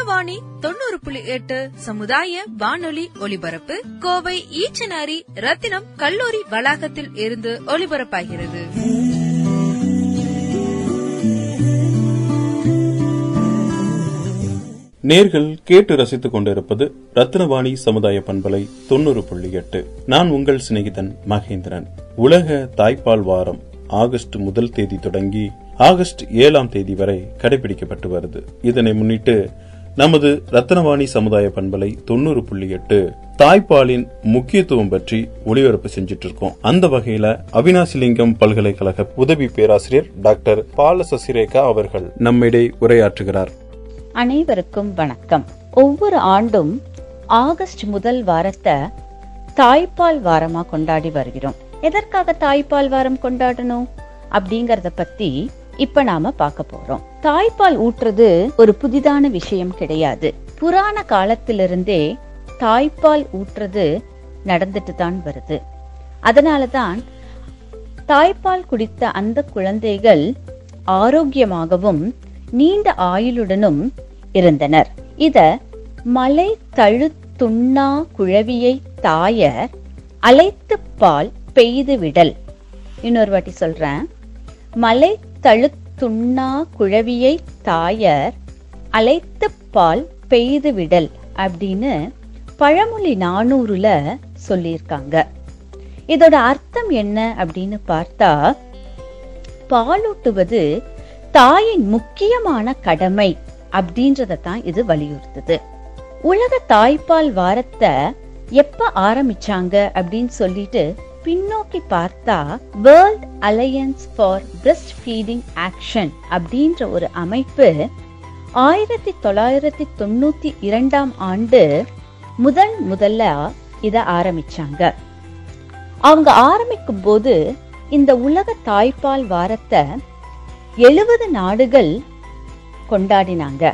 ரத்னவாணி தொண்ணூறு புள்ளி எட்டு சமுதாய வானொலி ஒலிபரப்பு. கோவை ஈச்சனாரி ரத்தினம் கல்லூரி வளாகத்தில் இருந்து ஒலிபரப்பாகிறது. நேர்கள் கேட்டு ரசித்துக் கொண்டிருப்பது ரத்னவாணி சமுதாய பண்பலை தொண்ணூறு புள்ளி எட்டு. நான் உங்கள் சிநேகிதன் மகேந்திரன். உலக தாய்ப்பால் வாரம் ஆகஸ்ட் முதல் தேதி தொடங்கி ஆகஸ்ட் ஏழாம் தேதி வரை கடைபிடிக்கப்பட்டு வருது. இதனை முன்னிட்டு நமது ரத்னவாணி சமுதாய பண்பலை தொண்ணூறு புள்ளி எட்டு தாய்ப்பாலின் முக்கியத்துவம் பற்றி ஒளிபரப்பு செஞ்சிட்டு இருக்கோம் அந்த வகையில அவினாசிலிங்கம் பல்கலைக்கழக உதவி பேராசிரியர் டாக்டர் பால சசிரேகா அவர்கள் நம்மிடையே உரையாற்றுகிறார். அனைவருக்கும் வணக்கம். ஒவ்வொரு ஆண்டும் ஆகஸ்ட் முதல் வாரத்தை தாய்ப்பால் வாரமா கொண்டாடி வருகிறோம். எதற்காக தாய்ப்பால் வாரம் கொண்டாடணும்? அப்படிங்கறத பத்தி இப்ப நாம பார்க்க போறோம். தாய்ப்பால் ஊற்றுறது ஒரு புதிதான விஷயம் கிடையாது. புராண காலத்திலிருந்தே தாய்ப்பால் ஊற்றுறது நடந்துட்டு தான் வருது. அதனாலதான் தாய்ப்பால் குடித்த அந்த குழந்தைகள் ஆரோக்கியமாகவும் நீண்ட ஆயுளுடனும் இருந்தனர். இத மலை தழு துண்ணா குழவியை தாயர் அலைத்து பால் பெய்து விடல் இன்னொரு வாட்டி சொல்றேன். மலை தழுத்துண்ணா குழவியை தாயர் அழைத்து பால் பெய்து விடல் அப்படின்னு பழமொழி நானூறுல சொல்லியிருக்காங்க. இதோட அர்த்தம் என்ன அப்படின்னு பார்த்தா பாலூட்டுவது தாயின் முக்கியமான கடமை அப்படின்றத தான் இது வலியுறுத்துது. உலக தாய்ப்பால் வாரத்தை எப்ப ஆரம்பிச்சாங்க அப்படின்னு சொல்லிட்டு பின்னோக்கி பார்த்தா world alliance for breastfeeding action அப்படின்ற ஒரு அமைப்பு ஆயிரத்தி தொள்ளாயிரத்தி தொண்ணூத்தி இரண்டாம் ஆண்டு முதல் முதல்ல இத ஆரம்பிச்சாங்க. அவங்க ஆரம்பிக்கும் போது இந்த உலக தாய்ப்பால் வாரத்தை எழுபது நாடுகள் கொண்டாடினாங்க.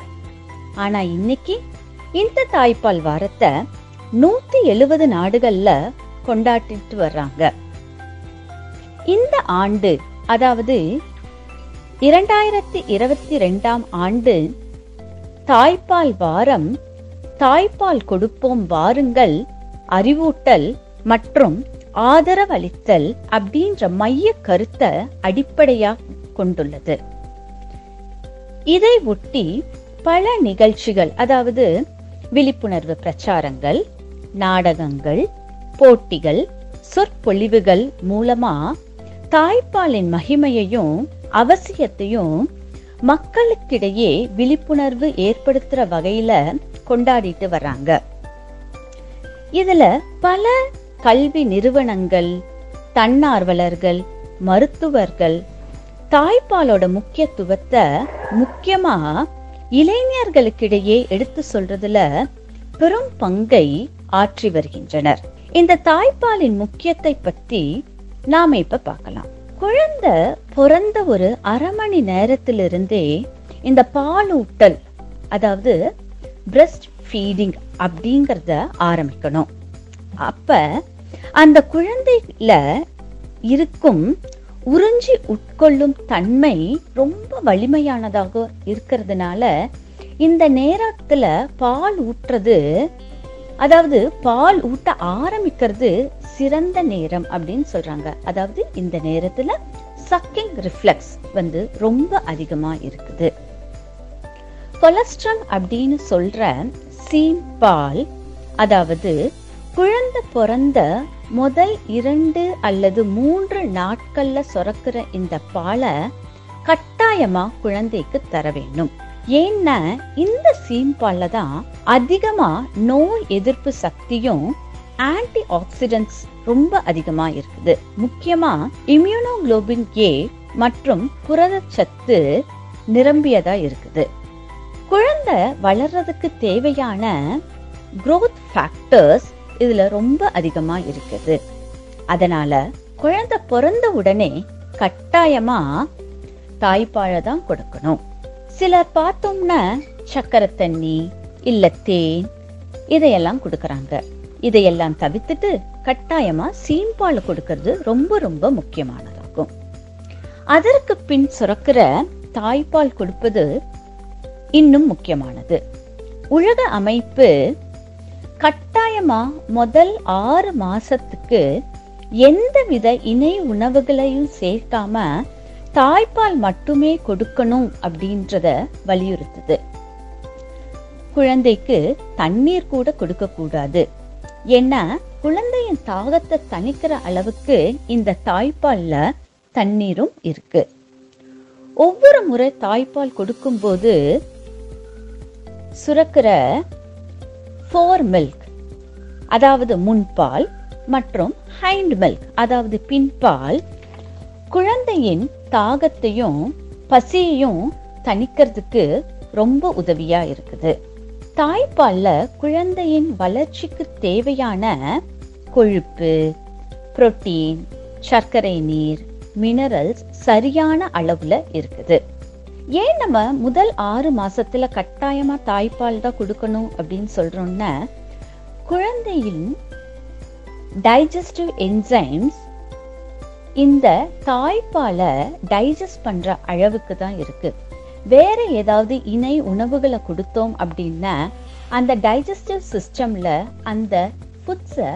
ஆனா இன்னைக்கு இந்த தாய்ப்பால் வாரத்தை நூத்தி எழுபது நாடுகள்ல கொண்டாடிட்டு வர்றாங்க. இந்த ஆண்டு அதாவது இரண்டாயிரத்தி இருபத்தி ரெண்டாம் ஆண்டு தாய்ப்பால் வாரம் தாய்ப்பால் கொடுப்போம் வாருங்கள் அறிவூட்டல் மற்றும் ஆதரவளித்தல் அப்படின்ற மைய கருத்தை அடிப்படையாக கொண்டுள்ளது. இதை ஒட்டி பல நிகழ்ச்சிகள் அதாவது விழிப்புணர்வு பிரச்சாரங்கள் நாடகங்கள் போட்டிகள் சொற்பொழிவுகள் மூலமா தாய்ப்பாலின் மகிமையையும் அவசியத்தையும் மக்களுக்கிடையே விழிப்புணர்வு ஏற்படுத்துற வகையில கொண்டாடிட்டு வர்றாங்க இதுல பல கல்வி நிறுவனங்கள் தன்னார்வலர்கள் மருத்துவர்கள் தாய்ப்பாலோட முக்கியத்துவத்தை முக்கியமா இளைஞர்களுக்கிடையே எடுத்து சொல்றதுல பெரும் பங்கை ஆற்றி வருகின்றனர். இந்த தாய்ப்பாலின் முக்கியத்தை பத்தி நாம இப்ப பார்க்கலாம். குழந்தை பிறந்த ஒரு அரை மணி நேரத்திலிருந்தே இந்த பாலூட்டல் அதாவது பிரஸ்ட் ஃபீடிங் அப்படிங்கறத ஆரம்பிக்கணும். அப்ப அந்த குழந்தையில இருக்கும் உறிஞ்சி உட்கொள்ளும் தன்மை ரொம்ப வலிமையானதாக இருக்கிறதுனால இந்த நேரத்துல பால் ஊற்றுறது அதாவது பால் ஊட்ட ஆரம்பிக்கிறது சிறந்த நேரம் அப்படின்னு சொல்றாங்க. அதாவது இந்த நேரத்துல சக்கிங் ரிஃப்ளெக்ஸ் வந்து ரொம்ப அதிகமா இருக்குது. கொலஸ்ட்ரால் அப்படின்னு சொல்ற சீம் பால் அதாவது குழந்தை பிறந்த முதல் இரண்டு அல்லது மூன்று நாட்கள்ல சுரக்கிற இந்த பாலை கட்டாயமா குழந்தைக்கு தர வேண்டும். ஏன்னா இந்த சீம்பால்ல தான் அதிகமாக நோய் எதிர்ப்பு சக்தியும் ஆன்டி ஆக்சிடென்ட்ஸ் ரொம்ப அதிகமா இருக்குது. முக்கியமா இம்யூனோகுளோபின் ஏ மற்றும் புரதச்சத்து நிரம்பியதா இருக்குது. குழந்தை வளர்றதுக்கு தேவையான குரோத் ஃபேக்டர்ஸ் இதுல ரொம்ப அதிகமா இருக்குது. அதனால குழந்தை பிறந்த உடனே கட்டாயமா தாய்ப்பாலை தான் கொடுக்கணும். சிலர் பார்த்தோம்னா சக்கரை தண்ணி இல்ல தேன் இதையெல்லாம் கொடுக்கறாங்க. இதையெல்லாம் தவிர்த்துட்டு கட்டாயமா சீம்பால் கொடுக்கறது ரொம்ப ரொம்ப முக்கியமானதாகும். அதற்கு பின் சுரக்கிற தாய்ப்பால் கொடுப்பது இன்னும் முக்கியமானது. உலக அமைப்பு கட்டாயமா முதல் ஆறு மாசத்துக்கு எந்தவித இணை உணவுகளையும் சேர்க்காம தாய்ப்பால் மட்டுமே கொடுக்கணும் அப்படின்றத வலியுறுத்துது. குழந்தைக்கு தண்ணீர் கூட கொடுக்க கூடாது. ஏன்னா குழந்தையின் தாகத்தை தணிக்கிற அளவுக்கு இந்த தாய்ப்பால்ல தண்ணீரும் இருக்கு. ஒவ்வொரு முறை தாய்ப்பால் கொடுக்கும்போது சுரக்கிற ஃபோர் மில்க் அதாவது முன்பால் மற்றும் ஹைண்ட் மில்க் அதாவது பின்பால் குழந்தையின் தாகத்தையும் பசியையும் தணிக்கிறதுக்கு ரொம்ப உதவியா இருக்குது. தாய்ப்பால்ல குழந்தையின் வளர்ச்சிக்கு தேவையான கொழுப்பு புரோட்டீன் சர்க்கரை நீர் மினரல்ஸ் சரியான அளவுல இருக்குது. ஏன் நம்ம முதல் ஆறு மாசத்துல கட்டாயமா தாய்ப்பால் தான் கொடுக்கணும் அப்படின்னு சொல்றோம்னா குழந்தையின் டைஜஸ்டிவ் என்சைம்ஸ் இந்த தாய்ப்பாலை டைஜஸ்ட் பண்ற அளவுக்கு தான் இருக்கு. வேற ஏதாவது இணை உணவுகளை கொடுத்தோம் அப்படின்னா அந்த டைஜஸ்டிவ் சிஸ்டம்ல அந்த ஃபுட்ஸை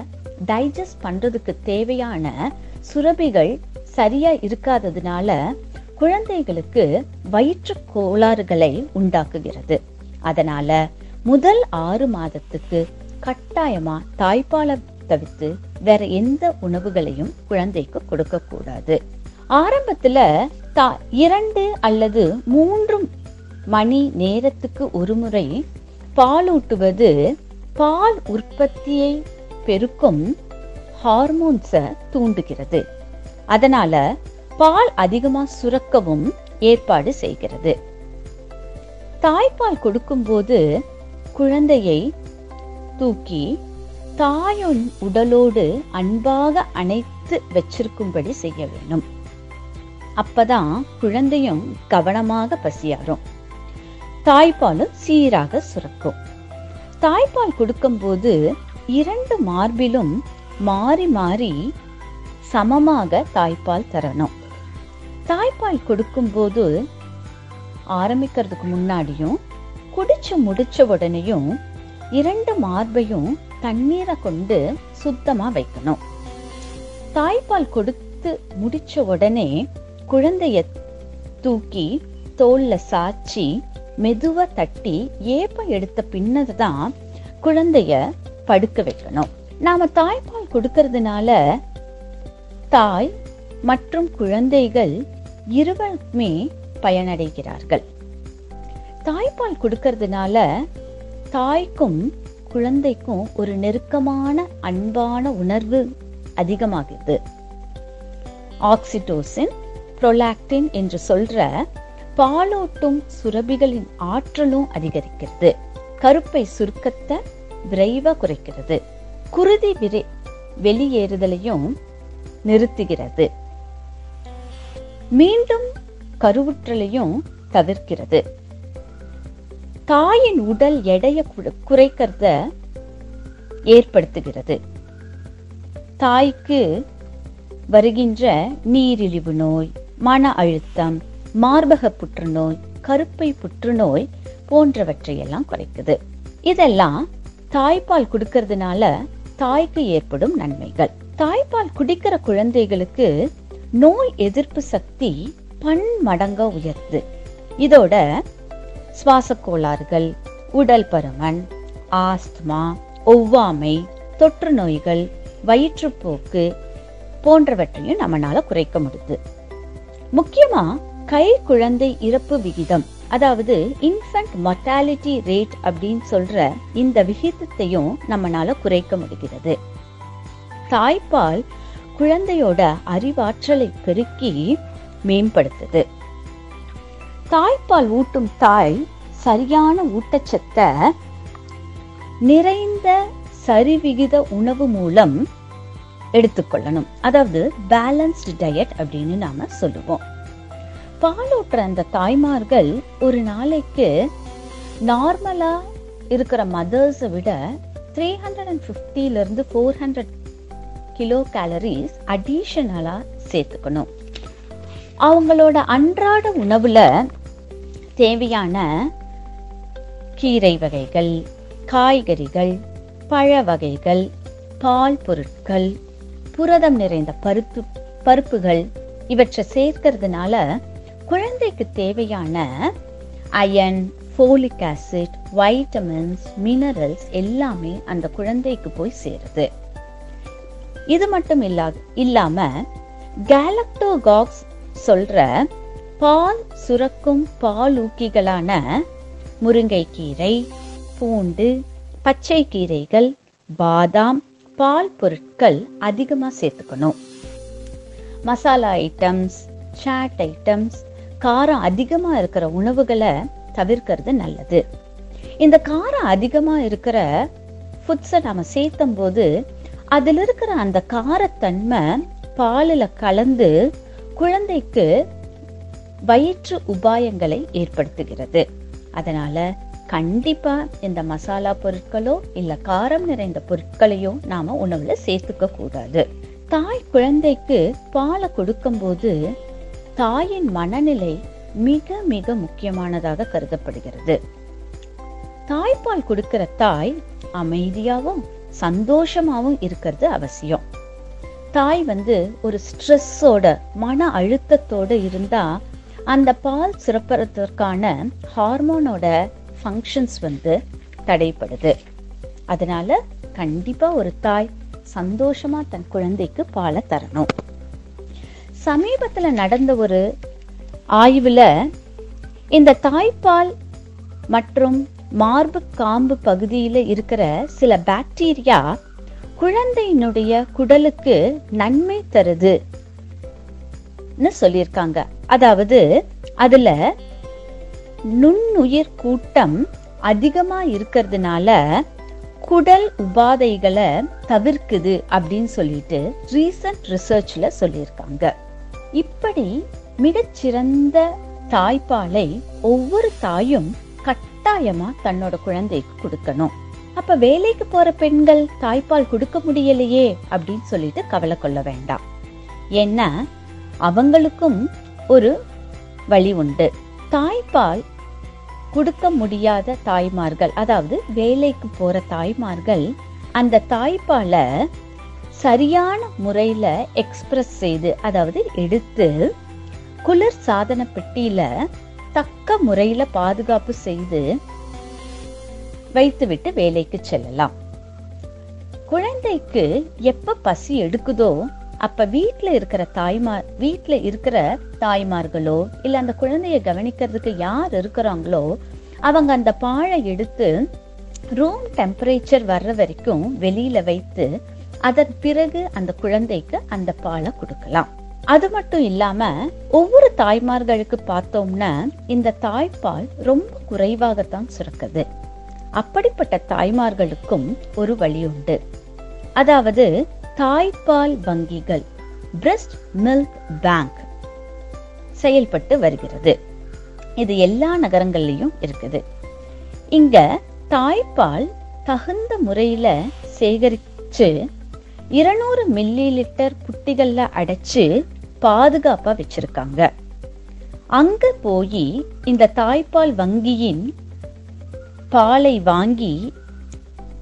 டைஜஸ்ட் பண்றதுக்கு தேவையான சுரபிகள் சரியா இருக்காததுனால குழந்தைகளுக்கு வயிற்று கோளாறுகளை உண்டாக்குகிறது. அதனால முதல் ஆறு மாதத்துக்கு கட்டாயமா தாய்ப்பாலை தவிர்த்து வேற எந்த உணவுகளையும் குழந்தைக்கு கொடுக்க கூடாது ஆரம்பத்துல தா- இரண்டு அல்லது மூன்று மணி நேரத்துக்கு ஒருமுறை பாலூட்டுவது பால் உற்பத்தியை பெருக்கும் ஹார்மோன்ஸை தூண்டுகிறது. அதனால பால் அதிகமா சுரக்கவும் ஏற்பாடு செய்கிறது. தாய்ப்பால் கொடுக்கும்போது குழந்தையை தூக்கி தாயின் உடலோடு அன்பாக அணைத்து வச்சிருக்கும்படி செய்ய வேண்டும். அப்பதான் குழந்தையும் கவனமாக பசியாரும் தாய்ப்பாலும் சீராக சுரக்கும். தாய்ப்பால் கொடுக்கும்போது இரண்டு மார்பிலும் மாறி மாறி சமமாக தாய்ப்பால் தரணும். தாய்ப்பால் கொடுக்கும்போது ஆரம்பிக்கிறதுக்கு முன்னாடியும் குடிச்சு முடிச்ச உடனேயும் இரண்டு மார்பையும் தண்ணீரை கொண்டு சுத்தமாக வைக்கணும். தாய்ப்பால் கொடுத்து முடிச்ச உடனே குழந்தைய தூக்கி தோல்ல சாச்சி மெதுவா தட்டி ஏப்ப எடுத்த பின்னது தான் குழந்தைய படுக்க வைக்கணும். நாம தாய்ப்பால் கொடுக்கறதுனால தாய் மற்றும் குழந்தைகள் இருவருமே பயனடைகிறார்கள். தாய்ப்பால் கொடுக்கறதுனால தாய்க்கும் குழந்தைக்கும் ஒரு நெருக்கமான அன்பான உணர்வு அதிகமாகுது. ஆக்சிடோசின் புரோலாக்டின் என்று சொல்ற பாலூட்டும் சுரபிகளின் ஆற்றலும் அதிகரிக்கிறது. கருப்பை சுருக்கத்தை விரைவ குறைக்கிறது. குருதி விரை வெளியேறுதலையும் நிறுத்துகிறது. மீண்டும் கருவுற்றலையும் தவிர்க்கிறது. தாயின் உடல் எடையை குறைக்கிறத ஏற்படுத்துகிறது. தாய்க்கு வருகின்ற நீரிழிவு நோய் மன அழுத்தம் மார்பக புற்றுநோய் கருப்பை புற்றுநோய் போன்றவற்றையெல்லாம் குறைக்குது. இதெல்லாம் தாய்ப்பால் குடுக்கறதுனால தாய்க்கு ஏற்படும் நன்மைகள். தாய்ப்பால் குடிக்கிற குழந்தைகளுக்கு நோய் எதிர்ப்பு சக்தி பன்மடங்க உயர்த்து இதோட சுவாச கோளாறுகள் உடல் பருமன் ஆஸ்துமா ஒவ்வாமை தொற்று நோய்கள் வயிற்றுப்போக்கு போன்றவற்றையும் நம்மளால குறைக்க முடியுது. முக்கியமா கை குழந்தை இறப்பு விகிதம் அதாவது இன்ஃபன்ட் மொர்டாலிட்டி ரேட் அப்படின்னு சொல்ற இந்த விகிதத்தையும் நம்மனால குறைக்க முடிகிறது. தாய்ப்பால் குழந்தையோட அறிவாற்றலை பெருக்கி மேம்படுத்துது. தாய்ப்பால் ஊட்டும் தாய் சரியான ஊட்டச்சத்தை நிறைந்த சரிவிகித உணவு மூலம் எடுத்துக்கொள்ளணும். அதாவது பேலன்ஸ்டு டயட் அப்படின்னு நாம சொல்லுவோம். பாலூட்டுற அந்த தாய்மார்கள் ஒரு நாளைக்கு நார்மலா இருக்கிற மதர்ஸை விட த்ரீ ஹண்ட்ரட் அண்ட் ஃபிஃப்டில இருந்து ஃபோர் ஹண்ட்ரட் கிலோ கேலரிஸ் அடிஷனலா சேர்த்துக்கணும். அவங்களோட அன்றாட உணவுல தேவையான கீரை வகைகள் காய்கறிகள் பழ வகைகள் பால் பொருட்கள் புரதம் நிறைந்த பருப்பு பருப்புகள் இவற்றை சேர்க்கறதுனால குழந்தைக்கு தேவையான iron folic acid vitamins minerals எல்லாமே அந்த குழந்தைக்கு போய் சேருது. இது மட்டும் இல்லா இல்லாம கேலக்டோகாக்ஸ் சொல்ற பால் சுரக்கும் பாலூக்கிகளான முருங்கைக்கீரை பூண்டு பச்சை கீரைகள் பாதாம் பால் பொருட்கள் அதிகமாக சேர்த்துக்கணும். மசாலா ஐட்டம்ஸ் சாட் ஐட்டம்ஸ் காரம் அதிகமாக இருக்கிற உணவுகளை தவிர்க்கிறது நல்லது. இந்த காரம் அதிகமாக இருக்கிற ஃபுட்ஸை நாம் சேர்த்தும் போது அதில் இருக்கிற அந்த காரத்தன்மை பாலில் கலந்து குழந்தைக்கு வயிற்று உபாயங்களை ஏற்படுத்துகிறது. அதனால கண்டிப்பாக இந்த மசாலா பொருட்களோ இல்லை காரம் நிறைந்த பொருட்களையோ நாம் உணவில் சேர்த்துக்க கூடாது. தாய் குழந்தைக்கு பாலை கொடுக்கும்போது தாயின் மனநிலை மிக மிக முக்கியமானதாக கருதப்படுகிறது. தாய்ப்பால் கொடுக்கிற தாய் அமைதியாகவும் சந்தோஷமாகவும் இருக்கிறது அவசியம். தாய் வந்து ஒரு ஸ்ட்ரெஸ்ஸோட மன அழுத்தத்தோடு இருந்தால் அந்த பால் சுரப்பதற்கான ஹார்மோனோட ஃபங்க்ஷன்ஸ் வந்து தடைப்படுது. அதனால கண்டிப்பாக ஒரு தாய் சந்தோஷமா தன் குழந்தைக்கு பாலை தரணும். சமீபத்துல நடந்த ஒரு ஆய்வுல இந்த தாய்ப்பால் மற்றும் மார்பு காம்பு பகுதியில் இருக்கிற சில பாக்டீரியா குழந்தையினுடைய குடலுக்கு நன்மை தருது சொல்லியிருக்காங்க. அதாவது அதுல நுண்ணுயிர் கூட்டம் அதிகமா இருக்கிறதுனால குடல் உபாதைகளை தவிர்க்குது அப்படின்னு சொல்லிட்டு ரீசன்ட் ரிசர்ச்ல சொல்லியிருக்காங்க. இப்படி மிகச்சிறந்த தாய்ப்பாலை ஒவ்வொரு தாயும் கட்டாயமா தன்னோட குழந்தைக்கு கொடுக்கணும். அப்ப வேலைக்கு போற பெண்கள் தாய்ப்பால் கொடுக்க முடியலையே அப்படின்னு சொல்லிட்டு கவலை கொள்ள வேண்டாம். ஏன்னா அவங்களுக்கும் ஒரு வழி உண்டு. தாய்ப்பால் கொடுக்க முடியாத தாய்மார்கள் அதாவது வேலைக்கு போற தாய்மார்கள் அந்த தாய்ப்பாலை சரியான முறையில எக்ஸ்பிரஸ் செய்து அதாவது எடுத்து குளிர் சாதன பெட்டியில தக்க முறையில பாதுகாப்பு செய்து வைத்துவிட்டு வேலைக்கு செல்லலாம். குழந்தைக்கு எப்ப பசி எடுக்குதோ அப்ப வீட்டுல இருக்கிற தாய்மார் வீட்டுல இருக்கிற தாய்மார்களோ இல்ல அந்த குழந்தைய கவனிக்கிறதுக்கு யார் இருக்கிறாங்களோ அவங்க அந்த பாழை எடுத்து ரூம் டெம்பரேச்சர் வர்ற வரைக்கும் வெளியில வைத்து அதன் பிறகு அந்த குழந்தைக்கு அந்த பாலை கொடுக்கலாம். அது மட்டும் இல்லாம ஒவ்வொரு தாய்மார்களுக்கு பார்த்தோம்னா இந்த தாய்ப்பால் ரொம்ப குறைவாகத்தான் சுரக்குது. அப்படிப்பட்ட தாய்மார்களுக்கும் ஒரு வழி உண்டு. அதாவது தாய்ப்பால் வங்கிகள் பிரஸ்ட் மில்க் பேங்க் செயல்பட்டு வருகிறது. இது எல்லா நகரங்களிலும் இருக்குது. இங்க தாய்ப்பால் தகுந்த முறையில சேகரிச்சு இருநூறு மில்லி லிட்டர் குட்டிகள்ல அடைச்சு பாதுகாப்பா வச்சிருக்காங்க. அங்க போய் இந்த தாய்ப்பால் வங்கியின் பாலை வாங்கி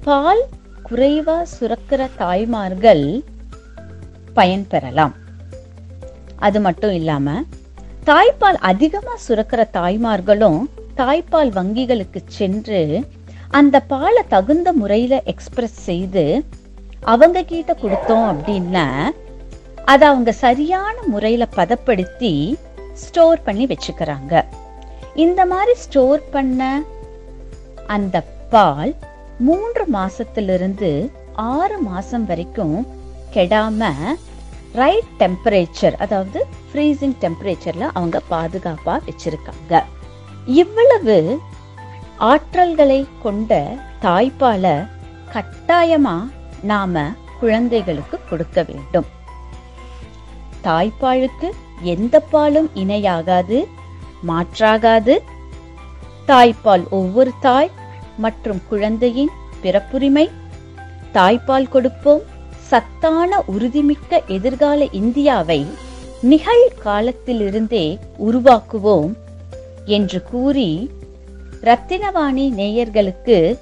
பால் குறைவாக சுரக்கிற தாய்மார்கள் பயன்பெறலாம் அது மட்டும் இல்லாமல் தாய்ப்பால் அதிகமாக சுரக்கிற தாய்மார்களும் தாய்ப்பால் வங்கிகளுக்கு சென்று அந்த பாலை தகுந்த முறையில் எக்ஸ்பிரஸ் செய்து அவங்க கிட்ட கொடுத்தோம் அப்படின்னா அதை அவங்க சரியான முறையில் பதப்படுத்தி ஸ்டோர் பண்ணி வச்சுக்கிறாங்க. இந்த மாதிரி ஸ்டோர் பண்ண அந்த பால் மூன்று மாசத்திலிருந்து ஆறு மாசம் வரைக்கும் கெடாம ரைட் டெம்பரேச்சர் அதாவது ஃப்ரீசிங் டெம்பரேச்சர்ல அவங்க பாதுகாப்பா வச்சிருக்காங்க. இவ்வளவு ஆற்றல்களை கொண்ட தாய்ப்பால கட்டாயமா நாம குழந்தைகளுக்கு கொடுக்க வேண்டும். தாய்ப்பாலுக்கு எந்த பாலும் இணையாகாது மாற்றாகாது. தாய்ப்பால் ஒவ்வொரு தாய் மற்றும் குழந்தையின் பிறப்புரிமை தாய்ப்பால் கொடுப்போம். சத்தான உறுதிமிக்க எதிர்கால இந்தியாவை நிகழ்காலத்திலிருந்தே உருவாக்குவோம் என்று கூறி ரத்தினவாணி நேயர்களுக்கு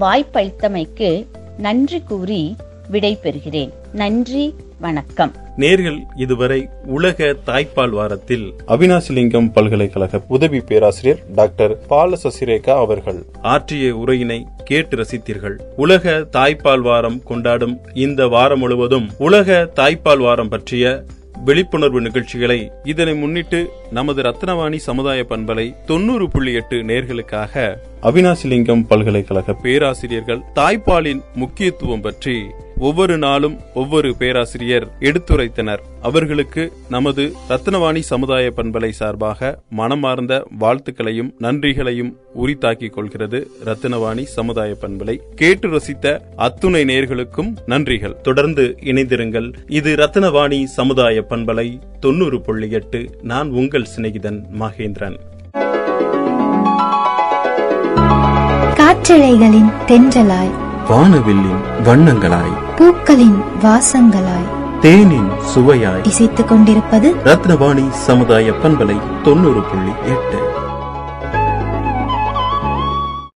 வாய்ப்பளித்தமைக்கு நன்றி கூறி விடைபெறுகிறேன். நன்றி வணக்கம். நேர்கள் இதுவரை உலக தாய்ப்பால் வாரத்தில் அவினாசிலிங்கம் பல்கலைக்கழக உதவி பேராசிரியர் டாக்டர் பால சசிரேகா அவர்கள். ஆற்றிய உரையினை கேட்டு ரசித்தீர்கள். உலக தாய்ப்பால் வாரம் கொண்டாடும் இந்த வாரம் முழுவதும் உலக தாய்ப்பால் வாரம் பற்றிய விழிப்புணர்வு நிகழ்ச்சிகளை இதனை முன்னிட்டு நமது ரத்னவாணி சமுதாய பண்பலை தொண்ணூறு புள்ளி எட்டு நேர்களுக்காக அவினாசிலிங்கம் பல்கலைக்கழக பேராசிரியர்கள் தாய்ப்பாலின் முக்கியத்துவம் பற்றி ஒவ்வொரு நாளும் ஒவ்வொரு பேராசிரியர் எடுத்துரைத்தனர். அவர்களுக்கு நமது ரத்னவாணி சமுதாய பண்பலை சார்பாக மனமார்ந்த வாழ்த்துக்களையும் நன்றிகளையும் உரித்தாக்கிக் கொள்கிறது ரத்னவாணி சமுதாய பண்பலை. கேட்டு ரசித்த அத்துணை நேர்களுக்கும் நன்றிகள். தொடர்ந்து இணைந்திருங்கள். இது ரத்னவாணி சமுதாய பண்பலை தொண்ணூறு புள்ளி எட்டு. நான் உங்கள் சிநேகிதன் மகேந்திரன். காற்றலைகளின் தென்றலாய். வானவில்லின் வண்ணங்களாய். பூக்களின் வாசங்களாய். தேனின் சுவையாய். இசைத்துக் கொண்டிருப்பது ரத்னவாணி சமுதாய பண்பலை தொண்ணூறு புள்ளி எட்டு.